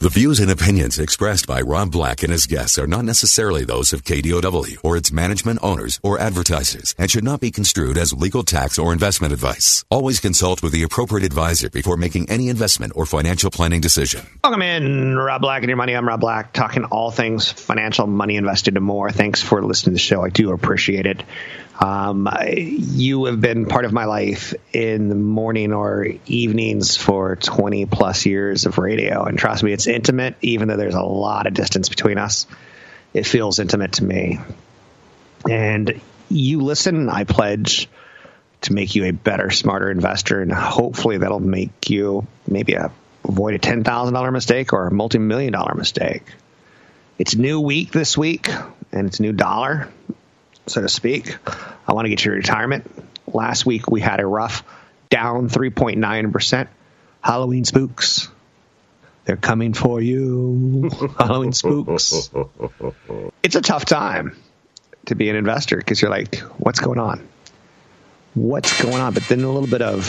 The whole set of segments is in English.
The views and opinions expressed by Rob Black and his guests are not necessarily those of KDOW or its management owners or advertisers and should not be construed as legal tax or investment advice. Always consult with the appropriate advisor before making any investment or financial planning decision. Welcome in, Rob Black and your money. I'm Rob Black, talking all things financial, money invested, and more. Thanks for listening to the show. I do appreciate it. Um, you have been part of my life in the morning or evenings for 20 plus years of radio. And trust me, it's intimate, even though there's a lot of distance between us. It feels intimate to me. And you listen, I pledge to make you a better, smarter investor. And hopefully that'll make you maybe a, avoid a $10,000 mistake or a multi million dollar mistake. It's new week this week, and it's new dollar so to speak. I want to get your retirement. Last week we had a rough down 3.9%. Halloween spooks. They're coming for you. Halloween spooks. It's a tough time to be an investor because you're like, what's going on? What's going on? But then a little bit of,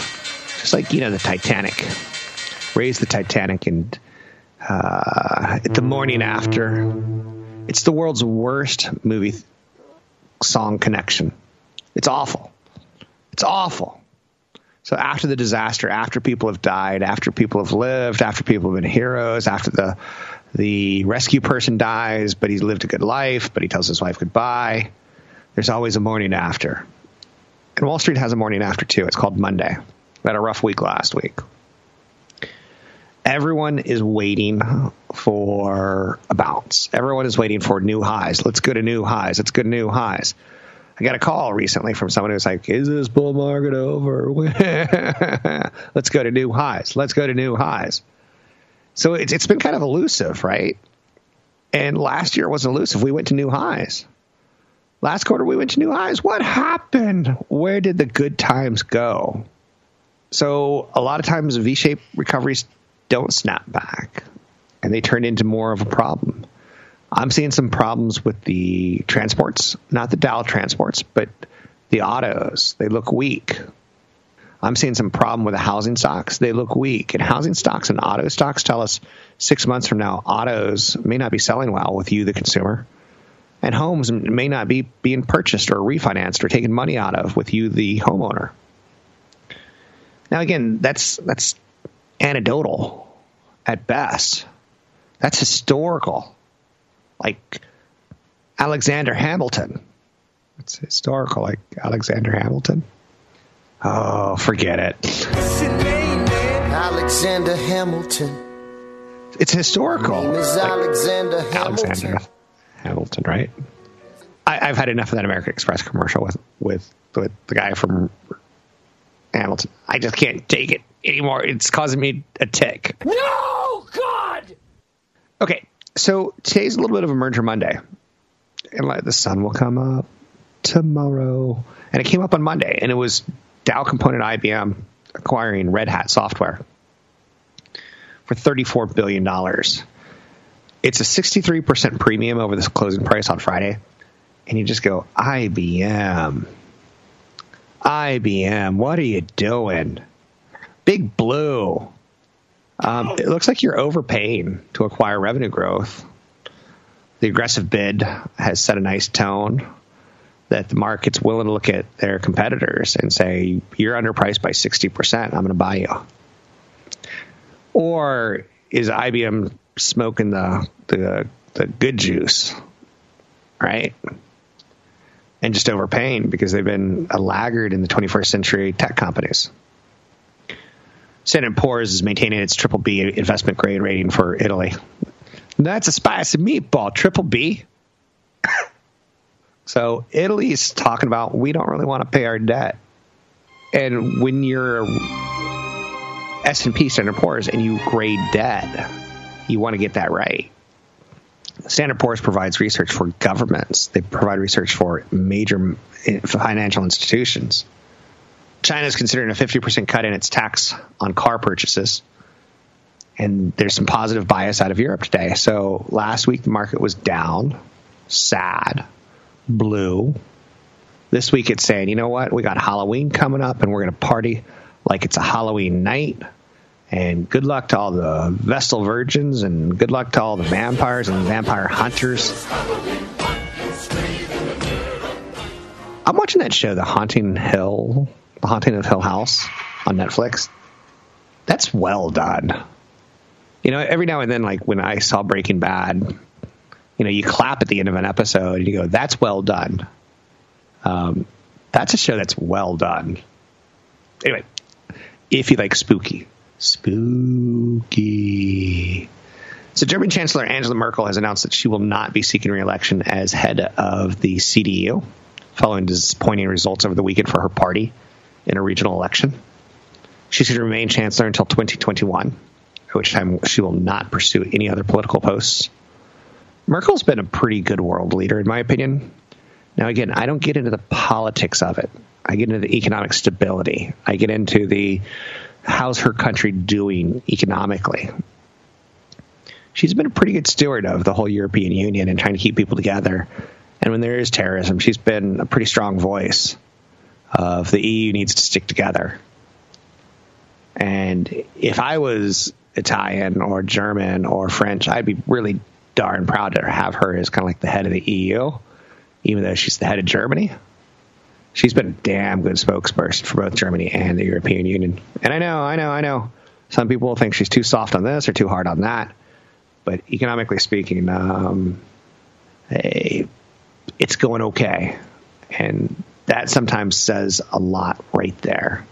just like, you know, the Titanic. Raise the Titanic and uh, the morning after. It's the world's worst movie song connection. It's awful. It's awful. So after the disaster, after people have died, after people have lived, after people have been heroes, after the the rescue person dies, but he's lived a good life, but he tells his wife goodbye, there's always a morning after. And Wall Street has a morning after too. It's called Monday. We had a rough week last week. Everyone is waiting for a bounce. Everyone is waiting for new highs. Let's go to new highs. Let's go to new highs. I got a call recently from someone who was like, "Is this bull market over? Let's go to new highs. Let's go to new highs." So it's it's been kind of elusive, right? And last year was elusive. We went to new highs. Last quarter we went to new highs. What happened? Where did the good times go? So a lot of times V-shaped recoveries don't snap back and they turn into more of a problem. I'm seeing some problems with the transports, not the Dow transports, but the autos. They look weak. I'm seeing some problem with the housing stocks. They look weak. And housing stocks and auto stocks tell us six months from now, autos may not be selling well with you, the consumer. And homes may not be being purchased or refinanced or taken money out of with you, the homeowner. Now, again, that's that's anecdotal at best. That's historical. Like Alexander Hamilton. It's historical, like Alexander Hamilton. Oh, forget it. Alexander Hamilton. It's historical. Name is Like Alexander Hamilton. Alexander Hamilton, right? I, I've had enough of that American Express commercial with, with with the guy from Hamilton. I just can't take it anymore. It's causing me a tick. No, God! Okay, so today's a little bit of a merger Monday, and like the sun will come up tomorrow, and it came up on Monday, and it was Dow Component IBM acquiring Red Hat Software for thirty-four billion dollars. It's a sixty-three percent premium over the closing price on Friday, and you just go IBM, IBM, what are you doing? Big Blue. Um, it looks like you're overpaying to acquire revenue growth. The aggressive bid has set a nice tone that the market's willing to look at their competitors and say, you're underpriced by 60%. I'm going to buy you. Or is IBM smoking the, the, the good juice, right? And just overpaying because they've been a laggard in the 21st century tech companies. Standard Poor's is maintaining its triple B investment grade rating for Italy. That's a spicy meatball, triple B. so Italy's talking about we don't really want to pay our debt, and when you're S and P Standard Poor's and you grade debt, you want to get that right. Standard Poor's provides research for governments. They provide research for major eh, financial institutions. China is considering a 50% cut in its tax on car purchases. And there's some positive bias out of Europe today. So last week the market was down, sad, blue. This week it's saying, you know what? We got Halloween coming up and we're going to party like it's a Halloween night. And good luck to all the Vestal Virgins and good luck to all the vampires and vampire hunters. I'm watching that show, The Haunting Hill, The Haunting of Hill House on Netflix. That's well done. You know, every now and then, like when I saw Breaking Bad, you know, you clap at the end of an episode and you go, that's well done. Um, that's a show that's well done. Anyway, if you like spooky, spooky. So, German Chancellor Angela Merkel has announced that she will not be seeking re-election as head of the CDU, following disappointing results over the weekend for her party in a regional election. Going to remain chancellor until 2021, at which time she will not pursue any other political posts. Merkel's been a pretty good world leader, in my opinion. Now, again, I don't get into the politics of it. I get into the economic stability. I get into the how's her country doing economically. She's been a pretty good steward of the whole European Union and trying to keep people together. And when there is terrorism, she's been a pretty strong voice of the EU needs to stick together. And if I was Italian or German or French, I'd be really darn proud to have her as kind of like the head of the EU, even though she's the head of Germany. She's been a damn good spokesperson for both Germany and the European Union. And I know, I know, I know. Some people think she's too soft on this or too hard on that. But economically speaking, um, hey, it's going okay. And that sometimes says a lot right there.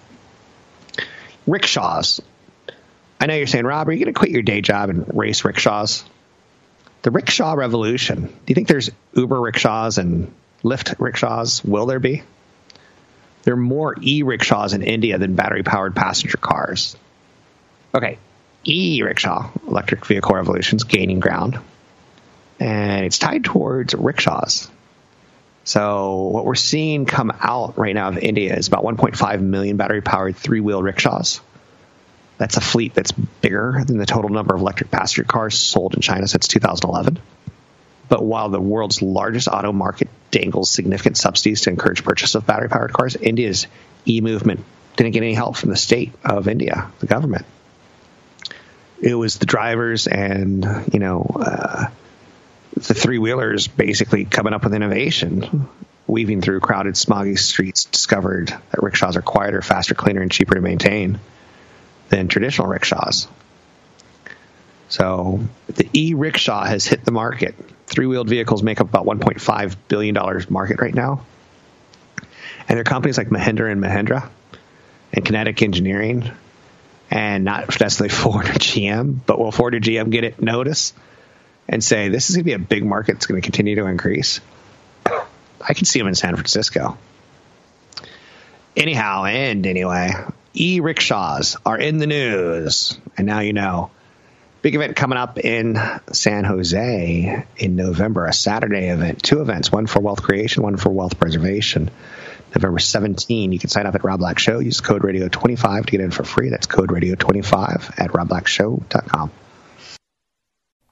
Rickshaws. I know you're saying, Rob, are you going to quit your day job and race rickshaws? The rickshaw revolution. Do you think there's Uber rickshaws and Lyft rickshaws? Will there be? There are more e rickshaws in India than battery powered passenger cars. Okay, e rickshaw, electric vehicle revolution, is gaining ground. And it's tied towards rickshaws. So, what we're seeing come out right now of India is about 1.5 million battery powered three wheel rickshaws. That's a fleet that's bigger than the total number of electric passenger cars sold in China since 2011. But while the world's largest auto market dangles significant subsidies to encourage purchase of battery powered cars, India's e movement didn't get any help from the state of India, the government. It was the drivers and, you know, uh, the three wheelers basically coming up with innovation, weaving through crowded, smoggy streets, discovered that rickshaws are quieter, faster, cleaner, and cheaper to maintain than traditional rickshaws. So the e-rickshaw has hit the market. Three-wheeled vehicles make up about 1.5 billion dollars market right now, and there are companies like Mahindra and Mahindra and Kinetic Engineering, and not necessarily Ford or GM, but will Ford or GM get it notice and say this is going to be a big market that's going to continue to increase? I can see them in San Francisco. Anyhow, and anyway, e rickshaws are in the news, and now you know. Big event coming up in San Jose in November, a Saturday event. Two events, one for wealth creation, one for wealth preservation. November 17, you can sign up at Rob Black Show. Use code radio25 to get in for free. That's code radio25 at robblackshow.com.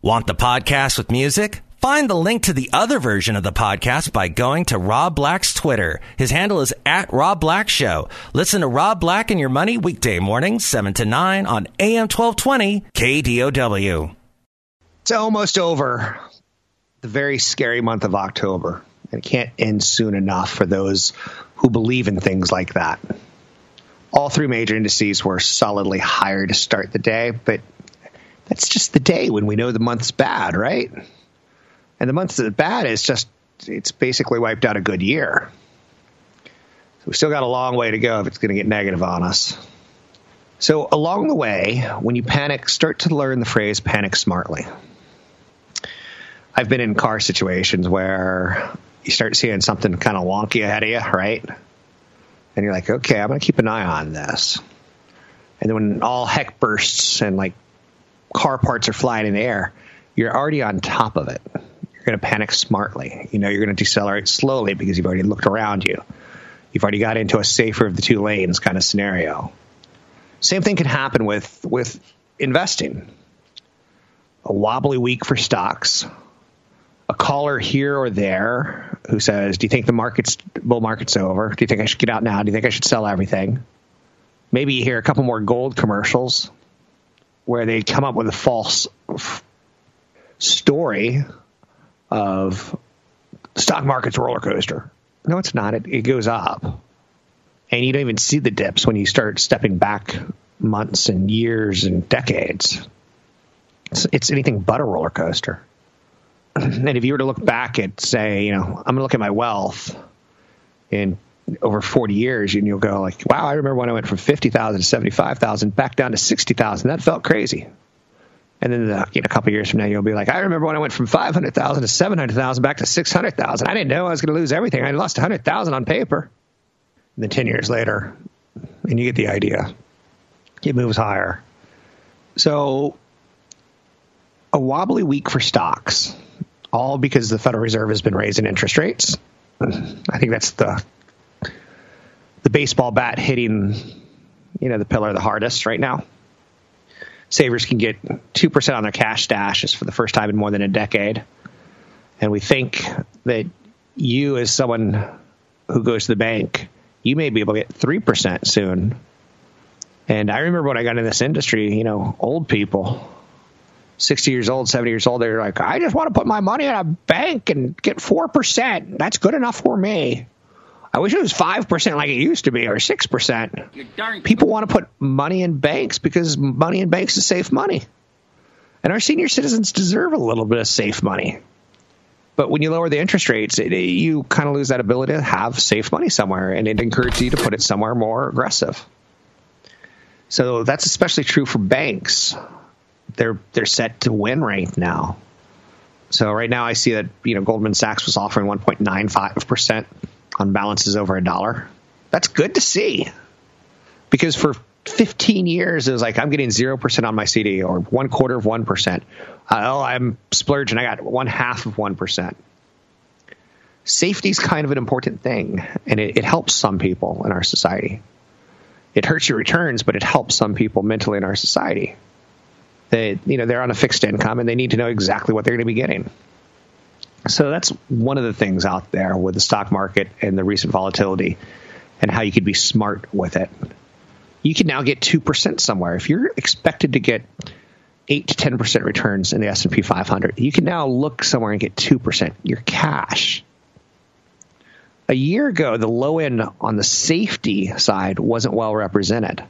Want the podcast with music? Find the link to the other version of the podcast by going to Rob Black's Twitter. His handle is at Rob Black Show. Listen to Rob Black and Your Money weekday mornings, 7 to 9 on AM 1220 KDOW. It's almost over. The very scary month of October. And it can't end soon enough for those who believe in things like that. All three major indices were solidly higher to start the day, but that's just the day when we know the month's bad, right? And the month that's bad is just, it's basically wiped out a good year. So we still got a long way to go if it's going to get negative on us. So along the way, when you panic, start to learn the phrase panic smartly. I've been in car situations where you start seeing something kind of wonky ahead of you, right? And you're like, okay, I'm going to keep an eye on this. And then when all heck bursts and like car parts are flying in the air, you're already on top of it. You're going to panic smartly. You know, you're going to decelerate slowly because you've already looked around you. You've already got into a safer of the two lanes kind of scenario. Same thing can happen with with investing. A wobbly week for stocks. A caller here or there who says, "Do you think the market's bull market's over? Do you think I should get out now? Do you think I should sell everything?" Maybe you hear a couple more gold commercials where they come up with a false story of stock market's roller coaster. No, it's not. It, it goes up. And you don't even see the dips when you start stepping back months and years and decades. It's, it's anything but a roller coaster. and if you were to look back at, say, you know, I'm going to look at my wealth in over 40 years, and you'll go like, wow, I remember when I went from 50,000 to 75,000 back down to 60,000. That felt crazy. And then the, you know, a couple years from now, you'll be like, I remember when I went from 500,000 to 700,000 back to 600,000. I didn't know I was going to lose everything. I lost 100,000 on paper. And then 10 years later, and you get the idea, it moves higher. So, a wobbly week for stocks, all because the Federal Reserve has been raising interest rates. I think that's the the baseball bat hitting, you know, the pillar the hardest right now. Savers can get 2% on their cash stashes for the first time in more than a decade. And we think that you, as someone who goes to the bank, you may be able to get 3% soon. And I remember when I got in this industry, you know, old people, 60 years old, 70 years old, they're like, I just want to put my money in a bank and get 4%. That's good enough for me. I wish it was 5% like it used to be or 6%. People want to put money in banks because money in banks is safe money. And our senior citizens deserve a little bit of safe money. But when you lower the interest rates, it, you kind of lose that ability to have safe money somewhere, and it encourages you to put it somewhere more aggressive. So that's especially true for banks. They're they're set to win right now. So right now, I see that you know Goldman Sachs was offering 1.95 percent on balances over a dollar. That's good to see. Because for 15 years, it was like, I'm getting 0% on my CD or one quarter of 1%. Uh, oh, I'm splurging. I got one half of 1%. Safety is kind of an important thing, and it, it helps some people in our society. It hurts your returns, but it helps some people mentally in our society. They, you know, they're on a fixed income and they need to know exactly what they're going to be getting. So that's one of the things out there with the stock market and the recent volatility and how you could be smart with it. You can now get 2% somewhere. If you're expected to get 8 to 10% returns in the S&P 500, you can now look somewhere and get 2%, your cash. A year ago, the low end on the safety side wasn't well represented.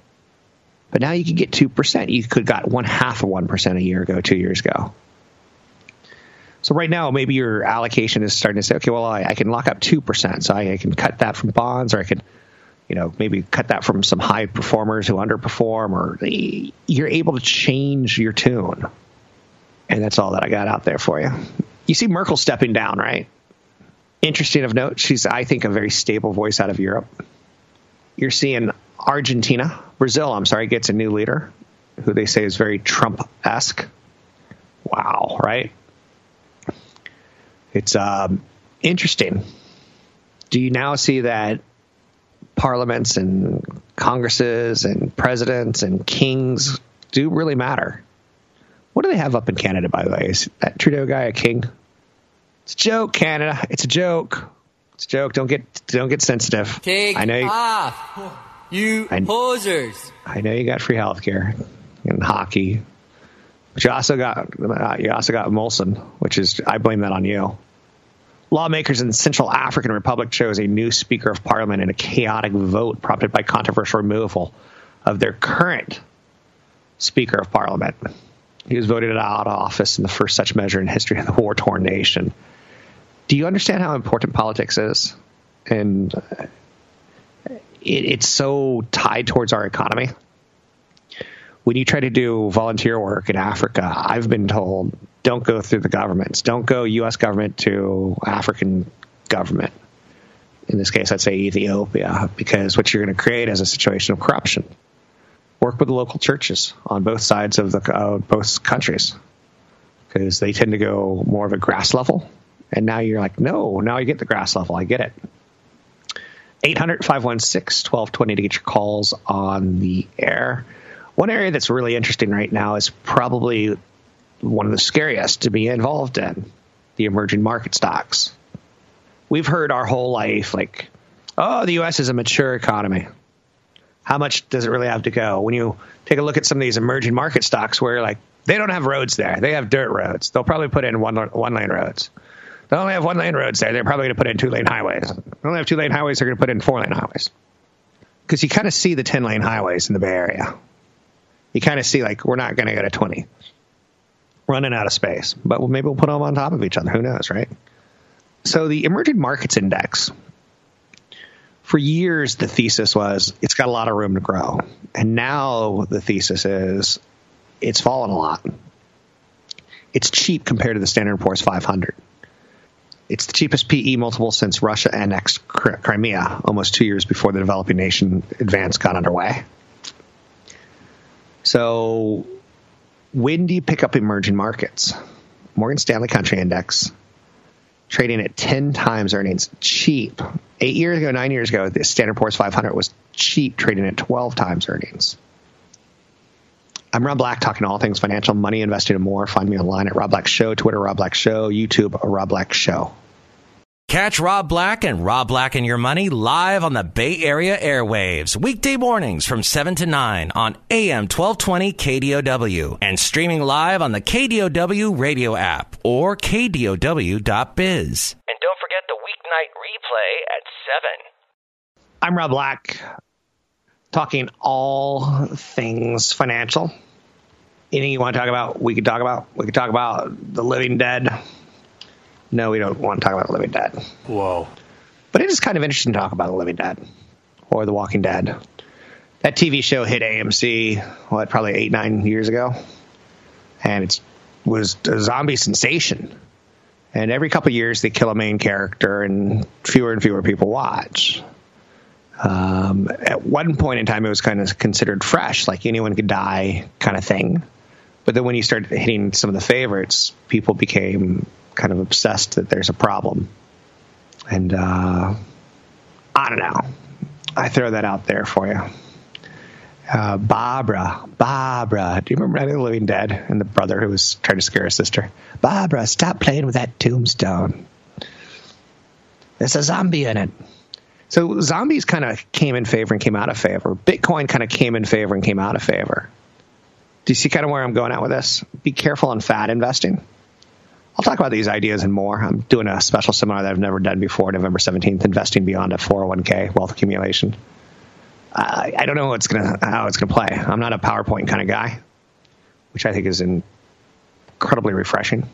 But now you can get 2%. You could got one half of 1% a year ago, two years ago. So right now, maybe your allocation is starting to say, okay, well, I, I can lock up two percent, so I, I, can cut that from bonds, or I can, you know, maybe cut that from some high performers who underperform, or the, you're able to change your tune. And that's all that I got out there for you. You see Merkel stepping down, right? Interesting of note, she's I think a very stable voice out of Europe. You're seeing Argentina, Brazil, I'm sorry, gets a new leader who they say is very Trump-esque. Wow, right? It's um, interesting. Do you now see that parliaments and congresses and presidents and kings do really matter? What do they have up in Canada, by the way? Is that Trudeau guy a king? It's a joke, Canada. It's a joke. It's a joke. Don't get don't get sensitive. Take I know you, off, you I, posers. I know you got free health care and hockey, but you also got you also got Molson, which is I blame that on you. Lawmakers in the Central African Republic chose a new Speaker of Parliament in a chaotic vote prompted by controversial removal of their current Speaker of Parliament. He was voted out of office in the first such measure in history of the war torn nation. Do you understand how important politics is? And uh, it, it's so tied towards our economy. When you try to do volunteer work in Africa, I've been told don't go through the governments. Don't go U.S. government to African government. In this case, I'd say Ethiopia, because what you're going to create is a situation of corruption. work with the local churches on both sides of the uh, both countries because they tend to go more of a grass level. And now you're like, no, now you get the grass level. I get it. 800 516 1220 to get your calls on the air. One area that's really interesting right now is probably one of the scariest to be involved in the emerging market stocks. We've heard our whole life, like, oh, the U.S. is a mature economy. How much does it really have to go? When you take a look at some of these emerging market stocks where, like, they don't have roads there, they have dirt roads. They'll probably put in one, one lane roads. They only have one lane roads there. They're probably going to put in two lane highways. They only have two lane highways. They're going to put in four lane highways. Because you kind of see the 10 lane highways in the Bay Area. You kind of see, like, we're not going to go to 20. Running out of space. But maybe we'll put them on top of each other. Who knows, right? So the emerging markets index, for years, the thesis was it's got a lot of room to grow. And now the thesis is it's fallen a lot. It's cheap compared to the Standard & Poor's 500 it's the cheapest PE multiple since Russia annexed Crimea almost two years before the developing nation advance got underway. So, when do you pick up emerging markets? Morgan Stanley Country Index trading at 10 times earnings, cheap. Eight years ago, nine years ago, the Standard Poor's 500 was cheap, trading at 12 times earnings. I'm Rob Black, talking all things financial, money, investing, and more. Find me online at Rob Black Show, Twitter, Rob Black Show, YouTube, Rob Black Show. Catch Rob Black and Rob Black and Your Money live on the Bay Area airwaves, weekday mornings from 7 to 9 on AM 1220 KDOW and streaming live on the KDOW radio app or KDOW.biz. And don't forget the weeknight replay at 7. I'm Rob Black, talking all things financial. Anything you want to talk about, we could talk about. We could talk about the living dead. No, we don't want to talk about the living dead. Whoa. But it is kind of interesting to talk about the living dead or the walking dead. That TV show hit AMC, what, probably eight, nine years ago. And it was a zombie sensation. And every couple years, they kill a main character, and fewer and fewer people watch. Um, at one point in time, it was kind of considered fresh, like anyone could die kind of thing. But then when you start hitting some of the favorites, people became kind of obsessed that there's a problem. And uh, I don't know. I throw that out there for you. Uh, Barbara, Barbara. Do you remember Night of the Living Dead and the brother who was trying to scare his sister? Barbara, stop playing with that tombstone. There's a zombie in it. So zombies kind of came in favor and came out of favor. Bitcoin kind of came in favor and came out of favor. Do you see kind of where I'm going at with this? Be careful on fat investing. I'll talk about these ideas and more. I'm doing a special seminar that I've never done before, November 17th, investing beyond a 401k, wealth accumulation. Uh, I don't know gonna how it's gonna play. I'm not a PowerPoint kind of guy, which I think is incredibly refreshing.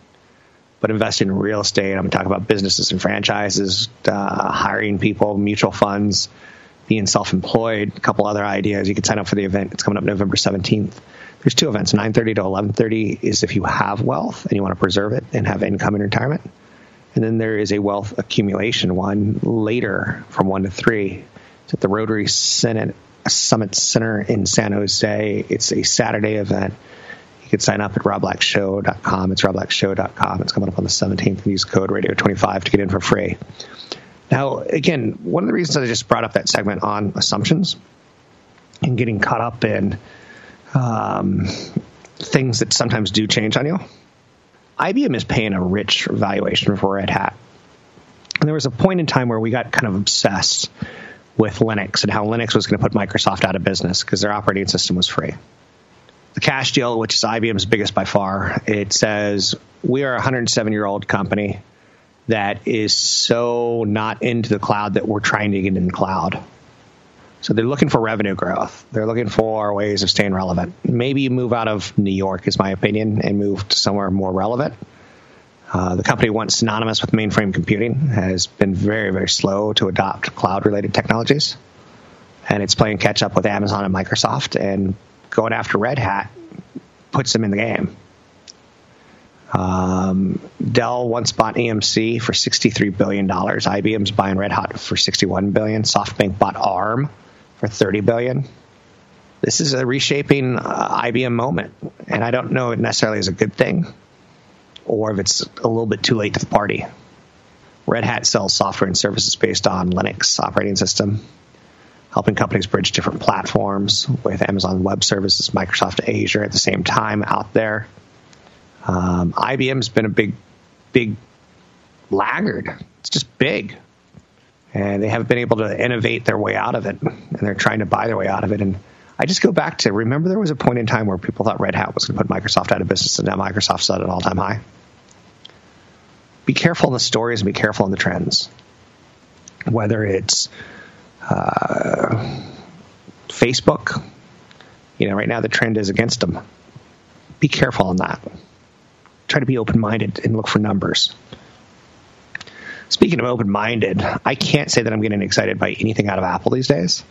But investing in real estate, I'm going to talk about businesses and franchises, uh, hiring people, mutual funds, being self-employed, a couple other ideas. You can sign up for the event. It's coming up November 17th. There's two events. 9:30 to 11:30 is if you have wealth and you want to preserve it and have income in retirement. And then there is a wealth accumulation one later from 1 to 3. It's at the Rotary Senate Summit Center in San Jose. It's a Saturday event You can sign up at robblackshow.com. It's robblackshow.com. It's coming up on the 17th. And use code radio25 to get in for free. Now, again, one of the reasons I just brought up that segment on assumptions and getting caught up in um, things that sometimes do change on you. IBM is paying a rich valuation for Red Hat. And there was a point in time where we got kind of obsessed with Linux and how Linux was going to put Microsoft out of business because their operating system was free the cash deal, which is IBM's biggest by far, it says we are a 107 year old company that is so not into the cloud that we're trying to get in the cloud. So they're looking for revenue growth. They're looking for ways of staying relevant. Maybe move out of New York, is my opinion, and move to somewhere more relevant. Uh, the company, once synonymous with mainframe computing, has been very, very slow to adopt cloud related technologies. And it's playing catch up with Amazon and Microsoft. And going after Red Hat puts them in the game. Um, Dell once bought EMC for $63 billion. IBM's buying Red Hat for 61 billion. SoftBank bought ARM for 30 billion. this is a reshaping uh, IBM moment, and I don't know it necessarily is a good thing, or if it's a little bit too late to the party. Red Hat sells software and services based on Linux operating system, helping companies bridge different platforms with Amazon Web Services, Microsoft Azure at the same time out there. Um, IBM's been a big, big laggard. It's just big. And they haven't been able to innovate their way out of it. And they're trying to buy their way out of it. And I just go back to remember there was a point in time where people thought Red Hat was going to put Microsoft out of business, and now Microsoft's at an all time high. Be careful in the stories and be careful in the trends. Whether it's uh, Facebook, you know, right now the trend is against them. Be careful on that. Try to be open minded and look for numbers. Speaking of open minded, I can't say that I'm getting excited by anything out of Apple these days.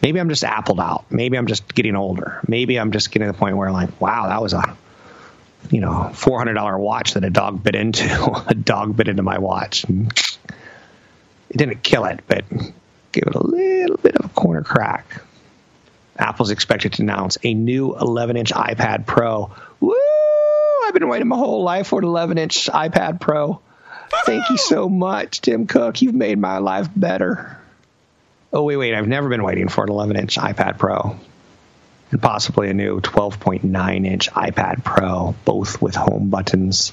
Maybe I'm just appled out. Maybe I'm just getting older. Maybe I'm just getting to the point where I'm like, wow, that was a you know four hundred dollar watch that a dog bit into. a dog bit into my watch. It didn't kill it, but gave it a little bit of a corner crack. Apple's expected to announce a new 11 inch iPad Pro. Woo! I've been waiting my whole life for an 11 inch iPad Pro. Thank you so much, Tim Cook. You've made my life better. Oh, wait, wait. I've never been waiting for an 11 inch iPad Pro and possibly a new 12.9 inch iPad Pro, both with home buttons,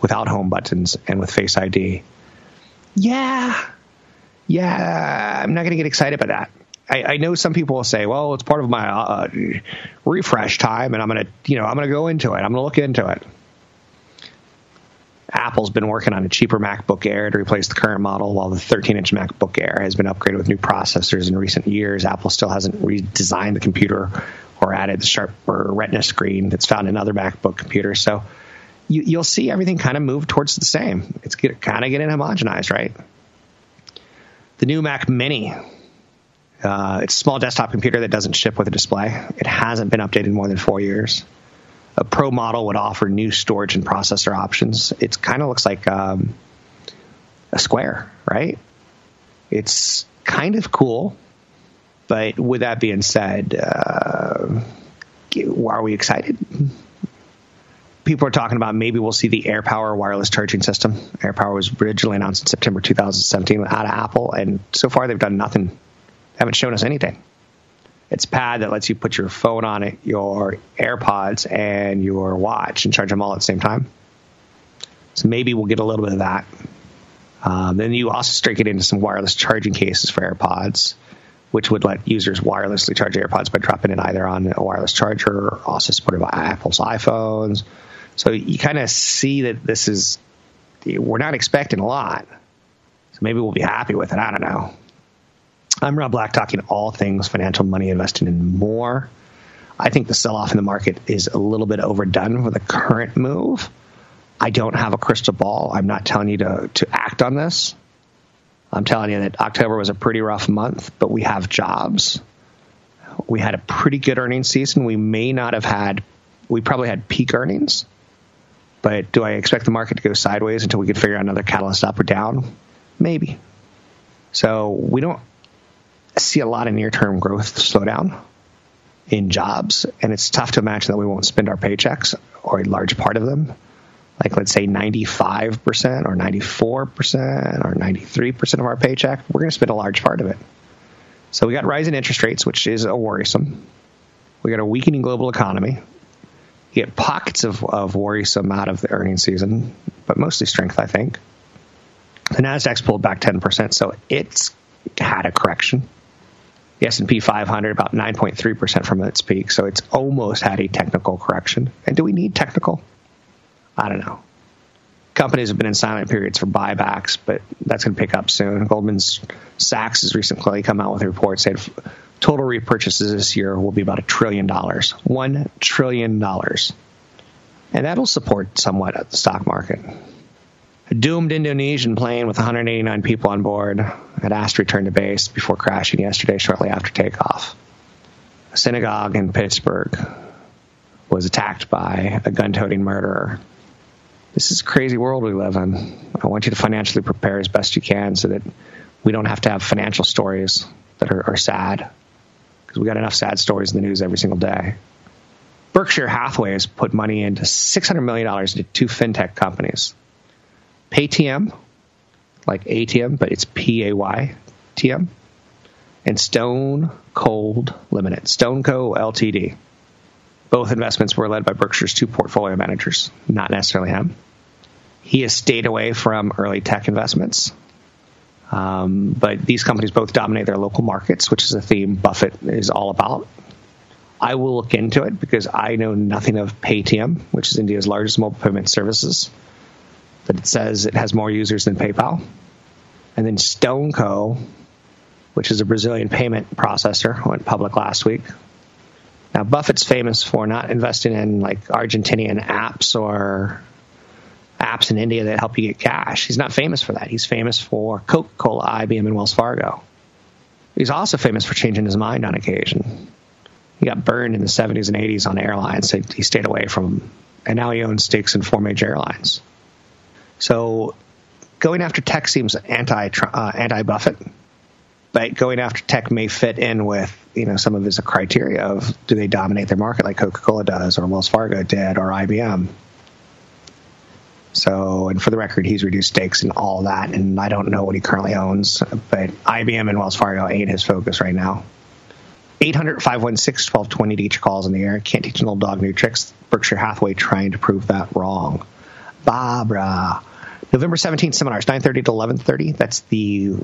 without home buttons, and with Face ID. Yeah. Yeah. I'm not going to get excited by that. I, I, know some people will say, well, it's part of my uh, refresh time, and I'm going to, you know, I'm going to go into it. I'm going to look into it. Apple's been working on a cheaper MacBook Air to replace the current model, while the 13 inch MacBook Air has been upgraded with new processors in recent years. Apple still hasn't redesigned the computer or added the sharper retina screen that's found in other MacBook computers. So you, will see everything kind of move towards the same. It's get, kind of getting homogenized, right? The new Mac Mini. Uh, it's a small desktop computer that doesn't ship with a display. It hasn't been updated in more than four years a pro model would offer new storage and processor options. It kind of looks like um, a square, right? It's kind of cool, but with that being said, uh, are we excited? People are talking about maybe we'll see the AirPower wireless charging system. AirPower was originally announced in September 2017 out of Apple, and so far they've done nothing. They haven't shown us anything. It's pad that lets you put your phone on it, your AirPods, and your watch and charge them all at the same time. So maybe we'll get a little bit of that. Um, then you also start getting into some wireless charging cases for AirPods, which would let users wirelessly charge AirPods by dropping it either on a wireless charger or also supported by Apple's iPhones. So you kind of see that this is, we're not expecting a lot. So maybe we'll be happy with it. I don't know. I'm Rob Black, talking all things financial, money, investing, and more. I think the sell off in the market is a little bit overdone for the current move. I don't have a crystal ball. I'm not telling you to, to act on this. I'm telling you that October was a pretty rough month, but we have jobs. We had a pretty good earnings season. We may not have had, we probably had peak earnings, but do I expect the market to go sideways until we can figure out another catalyst up or down? Maybe. So we don't see a lot of near term growth slowdown in jobs, and it's tough to imagine that we won't spend our paychecks or a large part of them. Like, let's say 95% or 94% or 93% of our paycheck, we're going to spend a large part of it. So, we got rising interest rates, which is a worrisome. We got a weakening global economy. You get pockets of, of worrisome out of the earnings season, but mostly strength, I think. The Nasdaq's pulled back 10%, so it's had a correction the S&P 500 about 9.3% from its peak, so it's almost had a technical correction. And do we need technical? I don't know. Companies have been in silent periods for buybacks, but that's going to pick up soon. Goldman Sachs has recently come out with a report saying total repurchases this year will be about a trillion dollars. One trillion dollars. And that'll support somewhat the stock market. Doomed Indonesian plane with 189 people on board had asked to return to base before crashing yesterday shortly after takeoff. A synagogue in Pittsburgh was attacked by a gun toting murderer. This is a crazy world we live in. I want you to financially prepare as best you can so that we don't have to have financial stories that are, are sad. because we got enough sad stories in the news every single day. Berkshire Hathaway has put money into $600 million into two fintech companies Paytm, like ATM, but it's P A Y T M, and Stone Cold Limited, Stone StoneCo Ltd. Both investments were led by Berkshire's two portfolio managers, not necessarily him. He has stayed away from early tech investments. Um, but these companies both dominate their local markets, which is a theme Buffett is all about. I will look into it because I know nothing of Paytm, which is India's largest mobile payment services. But it says it has more users than PayPal. And then StoneCo, which is a Brazilian payment processor, went public last week. Now Buffett's famous for not investing in like Argentinian apps or apps in India that help you get cash. He's not famous for that. He's famous for Coca-Cola, IBM, and Wells Fargo. He's also famous for changing his mind on occasion. He got burned in the 70s and 80s on airlines, so he stayed away from them. And now he owns stakes in four major airlines. So going after tech seems anti uh, anti Buffett, but going after tech may fit in with you know some of his criteria of do they dominate their market like Coca Cola does or Wells Fargo did or IBM. So, and for the record, he's reduced stakes in all that, and I don't know what he currently owns, but IBM and Wells Fargo ain't his focus right now. 800 516 1220 to your calls in the air. Can't teach an old dog new tricks. Berkshire Hathaway trying to prove that wrong. Barbara. November 17th seminars, 9.30 to 11.30. That's the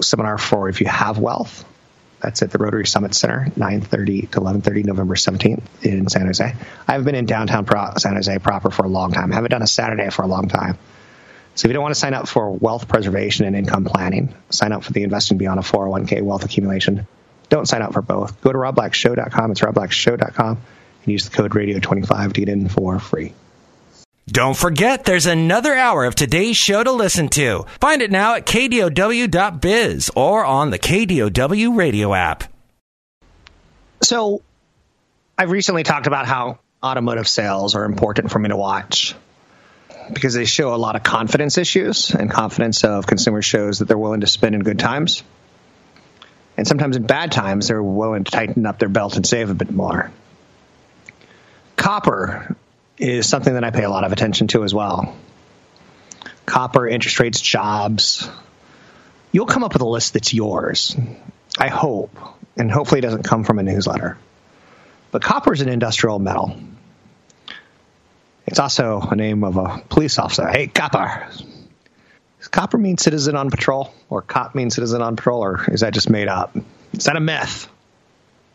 seminar for if you have wealth. That's at the Rotary Summit Center, 9.30 to 11.30, November 17th in San Jose. I've been in downtown San Jose proper for a long time. I haven't done a Saturday for a long time. So if you don't want to sign up for wealth preservation and income planning, sign up for the Investing Beyond a 401k wealth accumulation. Don't sign up for both. Go to robblackshow.com. It's robblackshow.com and use the code radio25 to get in for free. Don't forget, there's another hour of today's show to listen to. Find it now at kdow.biz or on the KDOW radio app. So, I've recently talked about how automotive sales are important for me to watch because they show a lot of confidence issues, and confidence of consumers shows that they're willing to spend in good times. And sometimes in bad times, they're willing to tighten up their belt and save a bit more. Copper is something that I pay a lot of attention to as well. Copper, interest rates, jobs. You'll come up with a list that's yours. I hope. And hopefully it doesn't come from a newsletter. But copper is an industrial metal. It's also a name of a police officer. Hey, copper. Does copper mean citizen on patrol? Or cop mean citizen on patrol? Or is that just made up? Is that a myth?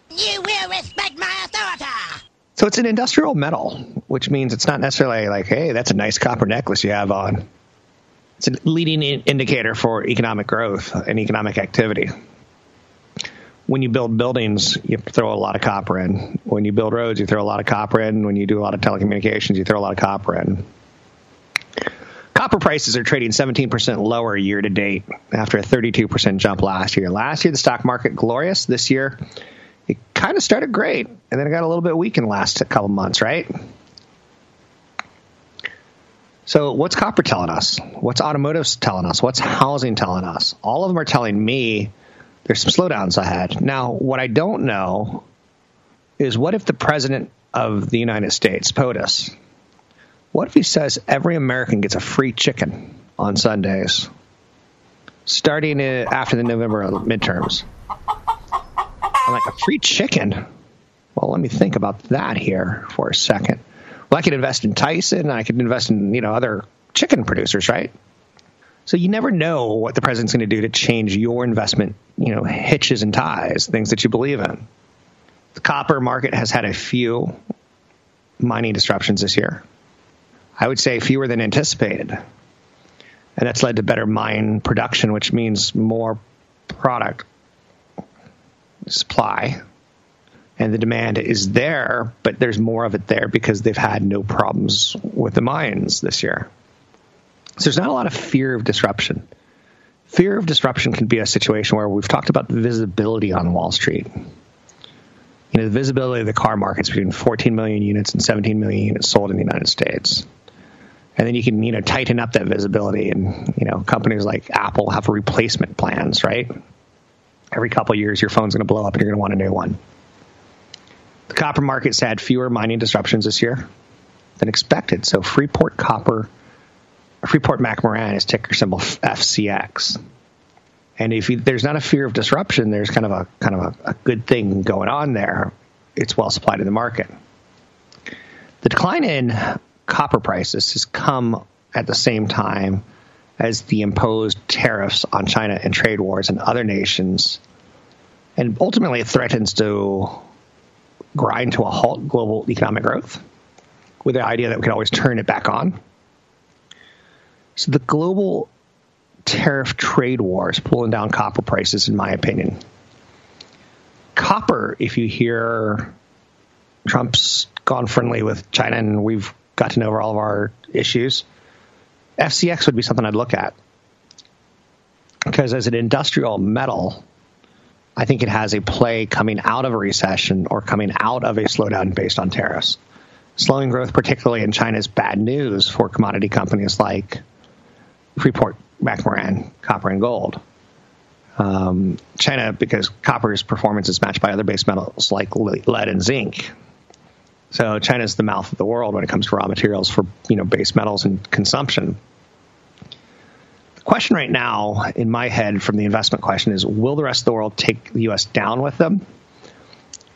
You will respect my authority. So it's an industrial metal, which means it's not necessarily like, hey, that's a nice copper necklace you have on. It's a leading indicator for economic growth and economic activity. When you build buildings, you throw a lot of copper in. When you build roads, you throw a lot of copper in. When you do a lot of telecommunications, you throw a lot of copper in. Copper prices are trading 17% lower year to date after a 32% jump last year. Last year, the stock market glorious. This year, kind of started great, and then it got a little bit weak in the last couple months, right? So, what's copper telling us? What's automotive telling us? What's housing telling us? All of them are telling me there's some slowdowns ahead. Now, what I don't know is what if the president of the United States, POTUS, what if he says every American gets a free chicken on Sundays, starting after the November midterms? I'm like, a free chicken? Well, let me think about that here for a second. Well, I could invest in Tyson. I could invest in, you know, other chicken producers, right? So you never know what the president's going to do to change your investment, you know, hitches and ties, things that you believe in. The copper market has had a few mining disruptions this year. I would say fewer than anticipated. And that's led to better mine production, which means more product supply and the demand is there, but there's more of it there because they've had no problems with the mines this year. So there's not a lot of fear of disruption. Fear of disruption can be a situation where we've talked about the visibility on Wall Street. You know, the visibility of the car markets between 14 million units and 17 million units sold in the United States. And then you can, you know, tighten up that visibility and, you know, companies like Apple have replacement plans, right? Every couple years, your phone's going to blow up and you're going to want a new one. The copper market's had fewer mining disruptions this year than expected. So Freeport Copper, Freeport McMoRan is ticker symbol FCX. And if you, there's not a fear of disruption, there's kind of a kind of a, a good thing going on there. It's well supplied in the market. The decline in copper prices has come at the same time as the imposed tariffs on China and trade wars and other nations. And ultimately, it threatens to grind to a halt global economic growth with the idea that we can always turn it back on. So the global tariff trade war is pulling down copper prices, in my opinion. Copper, if you hear Trump's gone friendly with China and we've gotten over all of our issues, FCX would be something I'd look at. Because as an industrial metal, I think it has a play coming out of a recession or coming out of a slowdown based on tariffs. Slowing growth, particularly in China, is bad news for commodity companies like Freeport, McMoRan, copper, and gold. Um, China, because copper's performance is matched by other base metals like lead and zinc. So China is the mouth of the world when it comes to raw materials for you know base metals and consumption. The question right now in my head from the investment question is: Will the rest of the world take the U.S. down with them,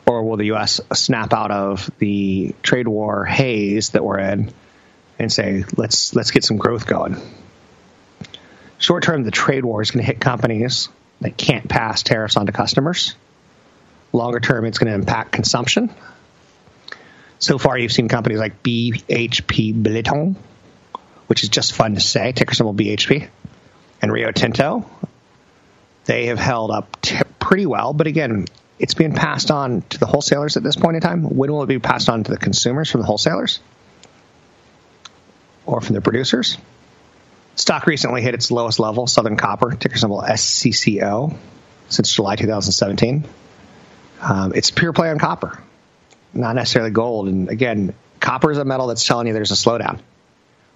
or will the U.S. snap out of the trade war haze that we're in and say, "Let's let's get some growth going"? Short term, the trade war is going to hit companies that can't pass tariffs on to customers. Longer term, it's going to impact consumption. So far, you've seen companies like BHP Billiton, which is just fun to say, ticker symbol BHP, and Rio Tinto. They have held up t- pretty well, but again, it's being passed on to the wholesalers at this point in time. When will it be passed on to the consumers from the wholesalers or from the producers? Stock recently hit its lowest level, Southern Copper, ticker symbol SCCO, since July 2017. Um, it's pure play on copper, not necessarily gold. And again, copper is a metal that's telling you there's a slowdown.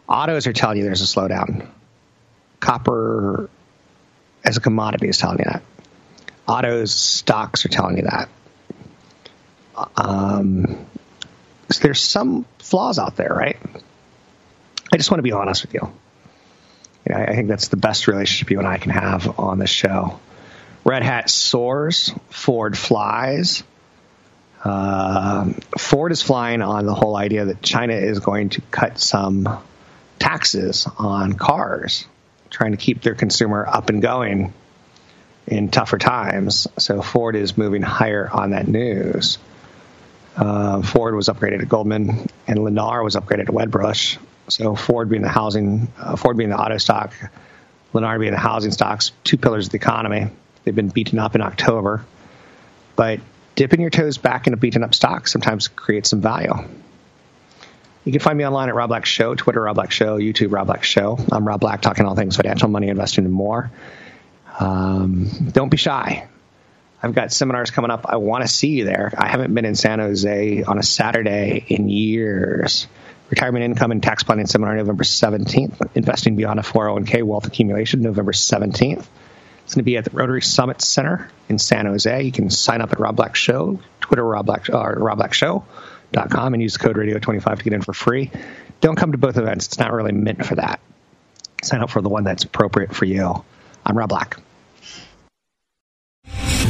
Autos are telling you there's a slowdown. Copper as a commodity is telling you that. Autos stocks are telling you that. Um, so there's some flaws out there, right? I just want to be honest with you. you know, I think that's the best relationship you and I can have on this show. Red Hat soars, Ford flies. Uh, Ford is flying on the whole idea that China is going to cut some taxes on cars, trying to keep their consumer up and going in tougher times. So Ford is moving higher on that news. Uh, Ford was upgraded at Goldman, and Lennar was upgraded at Wedbush. So Ford being the housing, uh, Ford being the auto stock, Lennar being the housing stocks, two pillars of the economy. They've been beaten up in October, but dipping your toes back into beaten up stock sometimes creates some value. You can find me online at Rob Black Show, Twitter Rob Black Show, YouTube Rob Black Show. I'm Rob Black, talking all things financial, money, investing, and more. Um, don't be shy. I've got seminars coming up. I want to see you there. I haven't been in San Jose on a Saturday in years. Retirement Income and Tax Planning Seminar November 17th. Investing Beyond a 401k Wealth Accumulation November 17th. It's going to be at the Rotary Summit Center in San Jose. You can sign up at Rob Black Show, Twitter Rob Black, uh, Rob Black Show.com and use the code radio25 to get in for free. Don't come to both events. It's not really meant for that. Sign up for the one that's appropriate for you. I'm Rob Black.